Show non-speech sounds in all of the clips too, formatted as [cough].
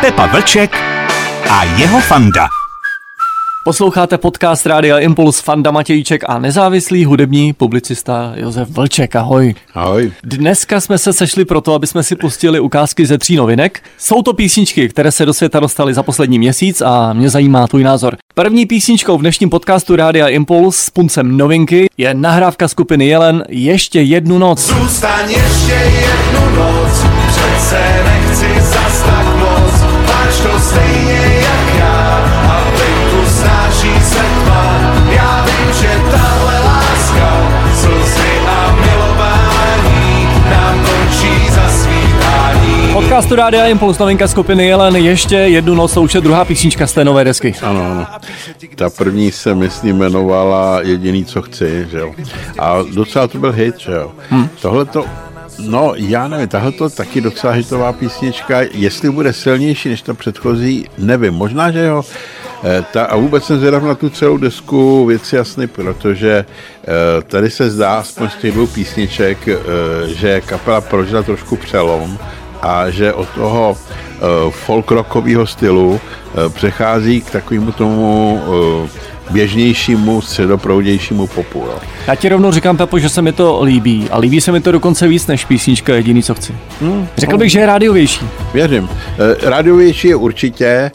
Pepa Vlček a jeho fanda. Posloucháte podcast Rádia Impuls Fanda Matějček a nezávislý hudební publicista Josef Vlček. Ahoj. Ahoj. Dneska jsme se sešli proto, aby jsme si pustili ukázky ze tří novinek. Jsou to písničky, které se do světa dostaly za poslední měsíc a mě zajímá tvůj názor. První písničkou v dnešním podcastu Rádia Impuls s puncem novinky je nahrávka skupiny Jelen Ještě jednu noc. Zůstaň ještě jednu noc, přece nechci Podcastu Rádia Impuls novinka skupiny Jelen Ještě jednu noc je druhá písnička z té nové desky. Ano, ano. Ta první se, myslím, jmenovala Jediný, co chci, že jo. A docela to byl hit, že jo. Hmm. Tohle to, no já nevím, tahle to taky docela hitová písnička, jestli bude silnější než ta předchozí, nevím, možná, že jo. Eh, Ta, a vůbec jsem zvědav na tu celou desku věci jasný, protože eh, tady se zdá, aspoň z těch dvou písniček, eh, že kapela prožila trošku přelom a že od toho uh, folk rockového stylu uh, přechází k takovému tomu uh, běžnějšímu, středoproudějšímu popu. Jo. Já ti rovnou říkám, Pepo, že se mi to líbí. A líbí se mi to dokonce víc než písnička Jediný, co chci. Hmm, Řekl bych, že je rádiovější. Věřím. Uh, Rádiovější je určitě.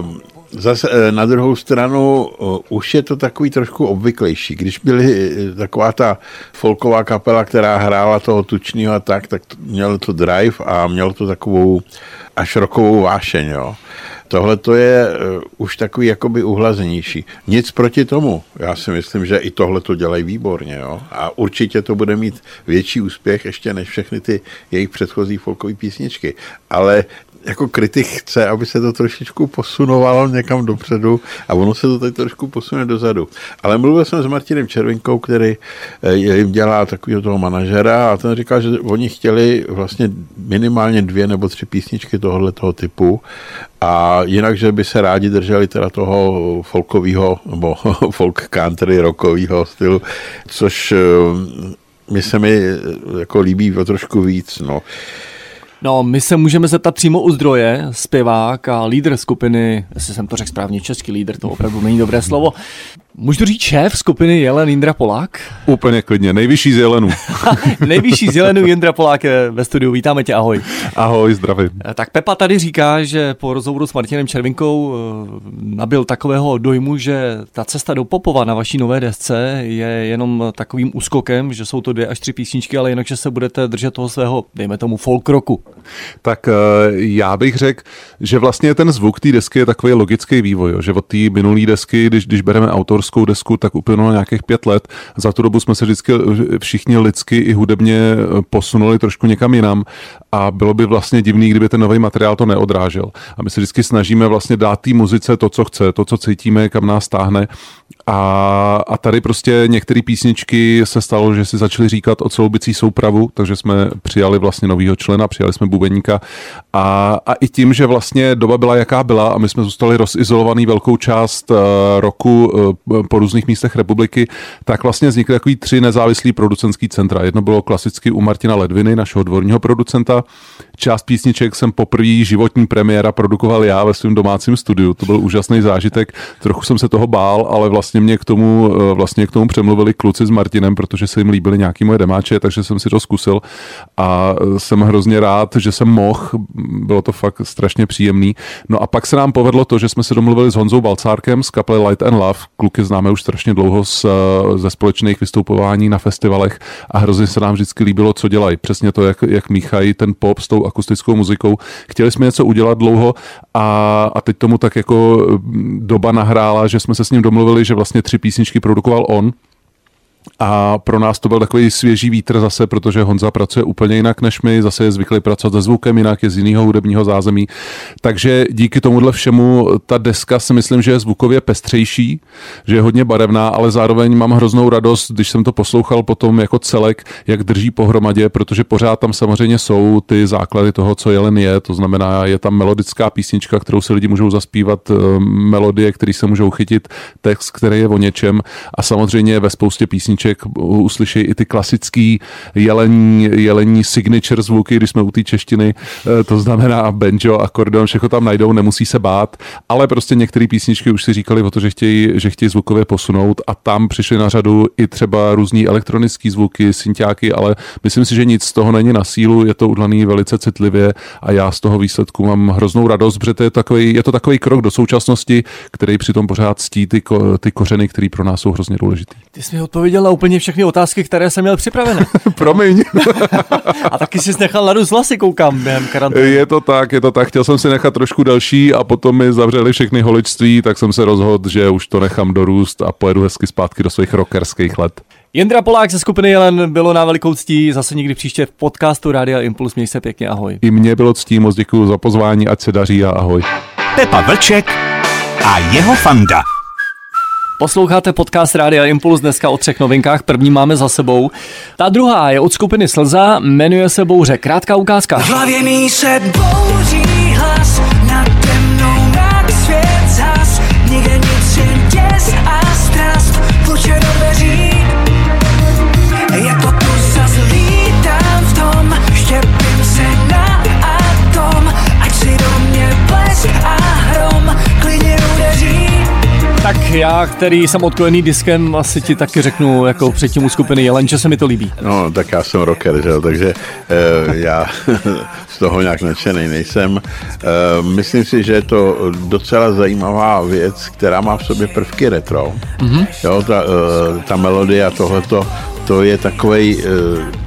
Uh, Zase eh, na druhou stranu už je to takový trošku obvyklejší. Když byly eh, taková ta folková kapela, která hrála toho tučního a tak, tak mělo to drive a mělo to takovou až rokovou vášeň. Jo. Tohle to je uh, už takový jakoby uhlazenější. Nic proti tomu. Já si myslím, že i tohle to dělají výborně. Jo. A určitě to bude mít větší úspěch ještě než všechny ty jejich předchozí folkové písničky. Ale jako kritik chce, aby se to trošičku posunovalo někam dopředu a ono se to tady trošku posune dozadu. Ale mluvil jsem s Martinem Červinkou, který eh, jim dělá takového toho manažera a ten říkal, že oni chtěli vlastně minimálně dvě nebo tři písničky tohohle toho typu a jinak, že by se rádi drželi teda toho folkového nebo [laughs] folk country rockového stylu, což eh, mi se mi eh, jako líbí o trošku víc. No. No, my se můžeme zeptat přímo u zdroje, zpěvák a lídr skupiny, jestli jsem to řekl správně, český lídr, to opravdu není dobré slovo. Můžu to říct šéf skupiny Jelen Jindra Polák? Úplně klidně, nejvyšší z Jelenů. [laughs] Nejvyšší z Jelenů Jindra Polák je ve studiu, vítáme tě, ahoj. Ahoj, zdravím. Tak Pepa tady říká, že po rozhovoru s Martinem Červinkou eh, nabil takového dojmu, že ta cesta do Popova na vaší nové desce je jenom takovým úskokem, že jsou to dvě až tři písničky, ale jinak, že se budete držet toho svého, dejme tomu, folk roku. Tak eh, já bych řekl, že vlastně ten zvuk té desky je takový logický vývoj, že od té minulé desky, když, když bereme autorskou desku, tak uplynulo nějakých pět let. Za tu dobu jsme se vždycky všichni lidsky i hudebně eh, posunuli trošku někam jinam a bylo by vlastně divný, kdyby ten nový materiál to neodrážel. A my se vždycky snažíme vlastně dát té muzice to, co chce, to, co cítíme, kam nás táhne. A, a tady prostě některé písničky se stalo, že si začali říkat o celoubicí soupravu, takže jsme přijali vlastně novýho člena, přijali jsme bubeníka a, a i tím, že vlastně doba byla jaká byla a my jsme zůstali rozizolovaný velkou část uh, roku uh, po různých místech republiky, tak vlastně vznikly takový tři nezávislý producentský centra. Jedno bylo klasicky u Martina Ledviny, našeho dvorního producenta. Část písniček jsem poprvé životní premiéra produkoval já ve svém domácím studiu. To byl úžasný zážitek. Trochu jsem se toho bál, ale vlastně mě k tomu, uh, vlastně k tomu přemluvili kluci s Martinem, protože se jim líbily nějaký moje demáče, takže jsem si to zkusil a jsem hrozně rád, že jsem mohl, bylo to fakt strašně příjemný. No a pak se nám povedlo to, že jsme se domluvili s Honzou Balcárkem z kaple Light and Love. Kluky známe už strašně dlouho z, ze společných vystupování na festivalech a hrozně se nám vždycky líbilo, co dělají. Přesně to, jak, jak míchají ten pop s tou akustickou muzikou. Chtěli jsme něco udělat dlouho a, a teď tomu tak jako doba nahrála, že jsme se s ním domluvili, že vlastně tři písničky produkoval on, a pro nás to byl takový svěží vítr zase, protože Honza pracuje úplně jinak než my, zase je zvyklý pracovat se zvukem jinak, je z jiného hudebního zázemí. Takže díky tomuhle všemu ta deska si myslím, že je zvukově pestřejší, že je hodně barevná, ale zároveň mám hroznou radost, když jsem to poslouchal potom jako celek, jak drží pohromadě, protože pořád tam samozřejmě jsou ty základy toho, co Jelen je, to znamená, je tam melodická písnička, kterou si lidi můžou zaspívat, eh, melodie, které se můžou chytit, text, který je o něčem a samozřejmě ve spoustě písniček písniček uslyší i ty klasický jelení, jelení signature zvuky, když jsme u té češtiny, eh, to znamená banjo, akordeon, všechno tam najdou, nemusí se bát, ale prostě některé písničky už si říkali o to, že chtějí, že chtějí zvukově posunout a tam přišly na řadu i třeba různý elektronické zvuky, synťáky, ale myslím si, že nic z toho není na sílu, je to udlaný velice citlivě a já z toho výsledku mám hroznou radost, protože to je, takový, je to takový krok do současnosti, který přitom pořád ctí ty, ko, ty kořeny, které pro nás jsou hrozně důležitý. Ty jsi mi odpověděl na úplně všechny otázky, které jsem měl připravené. [laughs] Promiň. [laughs] a taky jsi nechal narůst vlasy, koukám, během karantény. Je to tak, je to tak. Chtěl jsem si nechat trošku delší a potom mi zavřeli všechny holičství, tak jsem se rozhodl, že už to nechám dorůst a pojedu hezky zpátky do svých rockerských let. Jindra Polák ze skupiny Jelen bylo na velikou ctí zase někdy příště v podcastu Rádia Impuls. Měj se pěkně, ahoj. I mě bylo ctí, moc děkuji za pozvání, ať se daří a ahoj. Pepa Vlček a jeho fanda. Posloucháte podcast Rádia Impuls dneska o třech novinkách. První máme za sebou. Ta druhá je od skupiny Slza, jmenuje se Bouře. Krátká ukázka. V hlavě mi se bouří já, který jsem odkojený diskem, asi ti taky řeknu, jako předtím u skupiny Jelen, že se mi to líbí. No, tak já jsem rocker, že jo, takže e, já [laughs] z toho nějak nadšený nejsem. E, myslím si, že je to docela zajímavá věc, která má v sobě prvky retro. Mm-hmm. Jo, ta, e, ta melodie a tohleto, to je takovej e,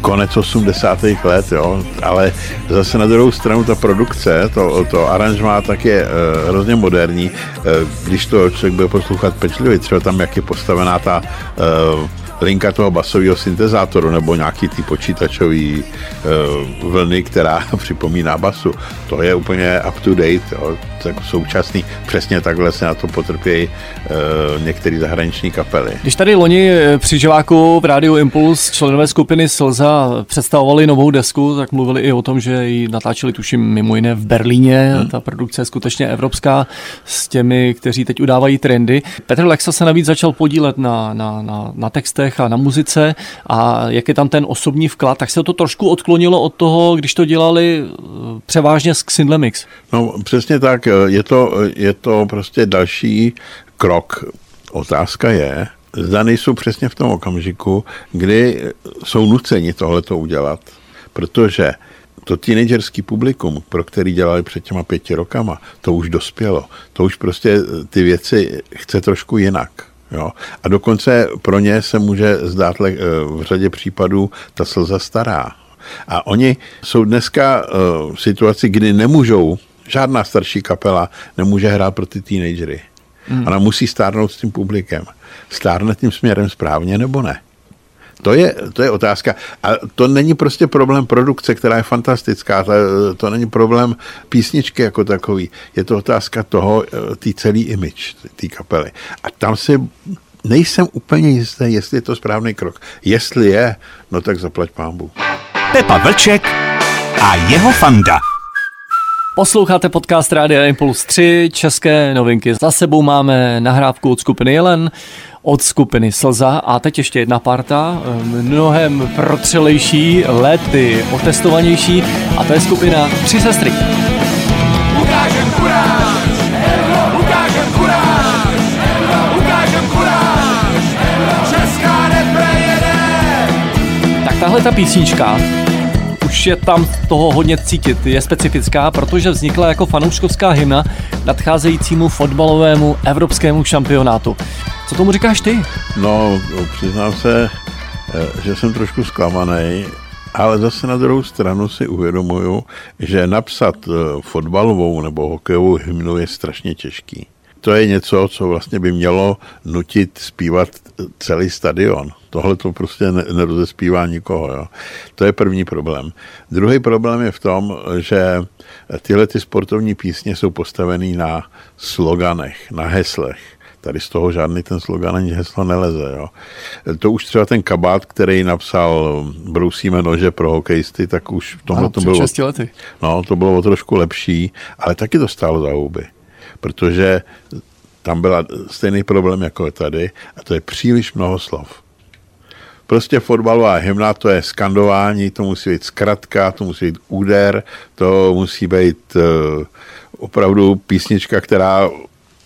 konec 80. let, jo, ale zase na druhou stranu ta produkce, to, to aranžmá tak je uh, hrozně moderní, uh, když to člověk bude poslouchat pečlivě, třeba tam, jak je postavená ta uh, linka toho basového syntezátoru nebo nějaký ty počítačový uh, vlny, která [laughs] připomíná basu. To je úplně up to date, jo, tak současný. Přesně takhle se na to potrpějí uh, některé zahraniční kapely. Když tady loni při živáku v Rádiu Impuls členové skupiny Slza představovali novou desku, tak mluvili i o tom, že ji natáčeli tuším mimo jiné v Berlíně. Hmm. Ta produkce je skutečně evropská s těmi, kteří teď udávají trendy. Petr Lexa se navíc začal podílet na, na, na, na textech a na muzice a jak je tam ten osobní vklad, tak se to trošku odklonilo od toho, když to dělali převážně s Xindlemix. No přesně tak, je to, je to prostě další krok. Otázka je, zda nejsou přesně v tom okamžiku, kdy jsou nuceni tohleto udělat, protože to teenagerský publikum, pro který dělali před těma pěti rokama, to už dospělo. To už prostě ty věci chce trošku jinak. Jo? A dokonce pro ně se může zdát v řadě případů ta slza stará. A oni jsou dneska v situaci, kdy nemůžou, žádná starší kapela nemůže hrát pro ty teenagery. Hmm. Ona musí stárnout s tím publikem. Stárne tím směrem správně nebo ne? To je, to je otázka. A to není prostě problém produkce, která je fantastická. To, to není problém písničky jako takový. Je to otázka toho, tý celý image té kapely. A tam si nejsem úplně jistý, jestli je to správný krok. Jestli je, no tak zaplať pámbu. Pepa Vlček a jeho fanda. Posloucháte podcast Rádia Impuls 3, české novinky. Za sebou máme nahrávku od skupiny Jelen, od skupiny Slza a teď ještě jedna parta, mnohem protřelejší, lety otestovanější a to je skupina Tři sestry. Ukážem kuráž, ukážem kuráž, ukážem kuráž, česká repre jede. Tak tahle ta písnička je tam toho hodně cítit. Je specifická, protože vznikla jako fanouškovská hymna nadcházejícímu fotbalovému evropskému šampionátu. Co tomu říkáš ty? No, přiznám se, že jsem trošku zklamaný, ale zase na druhou stranu si uvědomuju, že napsat fotbalovou nebo hokejovou hymnu je strašně těžký. To je něco, co vlastně by mělo nutit zpívat celý stadion. Tohle to prostě nerozespívá nikoho. Jo. To je první problém. Druhý problém je v tom, že tyhle ty sportovní písně jsou postavený na sloganech, na heslech. Tady z toho žádný ten slogan ani heslo neleze. Jo. To už třeba ten kabát, který napsal Brousíme nože pro hokejisty, tak už v tomhle to bylo... lety. No, to bylo o trošku lepší, ale taky to stálo za houby. Protože tam byla stejný problém jako tady a to je příliš mnoho slov. Prostě fotbalová hymna, to je skandování, to musí být zkratka, to musí být úder, to musí být uh, opravdu písnička, která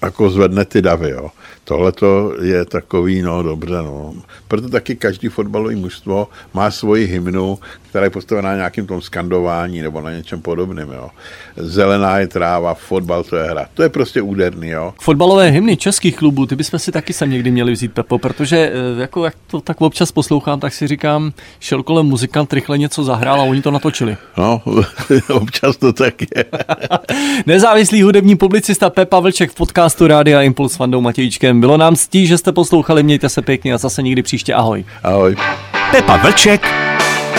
jako zvedne ty davy, jo. Tohle to je takový, no dobře, no. Proto taky každý fotbalový mužstvo má svoji hymnu, která je postavená na nějakým tom skandování nebo na něčem podobném, jo. Zelená je tráva, fotbal to je hra. To je prostě úderný, jo. Fotbalové hymny českých klubů, ty bychom si taky sem někdy měli vzít, Pepo, protože eh, jako jak to tak občas poslouchám, tak si říkám, šel kolem muzikant, rychle něco zahrál a oni to natočili. No, [laughs] občas to tak je. [laughs] Nezávislý hudební publicista Pepa Vlček v podcastu Rádia Impuls s Vandou Matějčkem. Bylo nám ctí, že jste poslouchali, mějte se pěkně a zase někdy příště ahoj. Ahoj. Pepa Vlček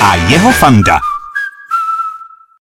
a jeho fanda.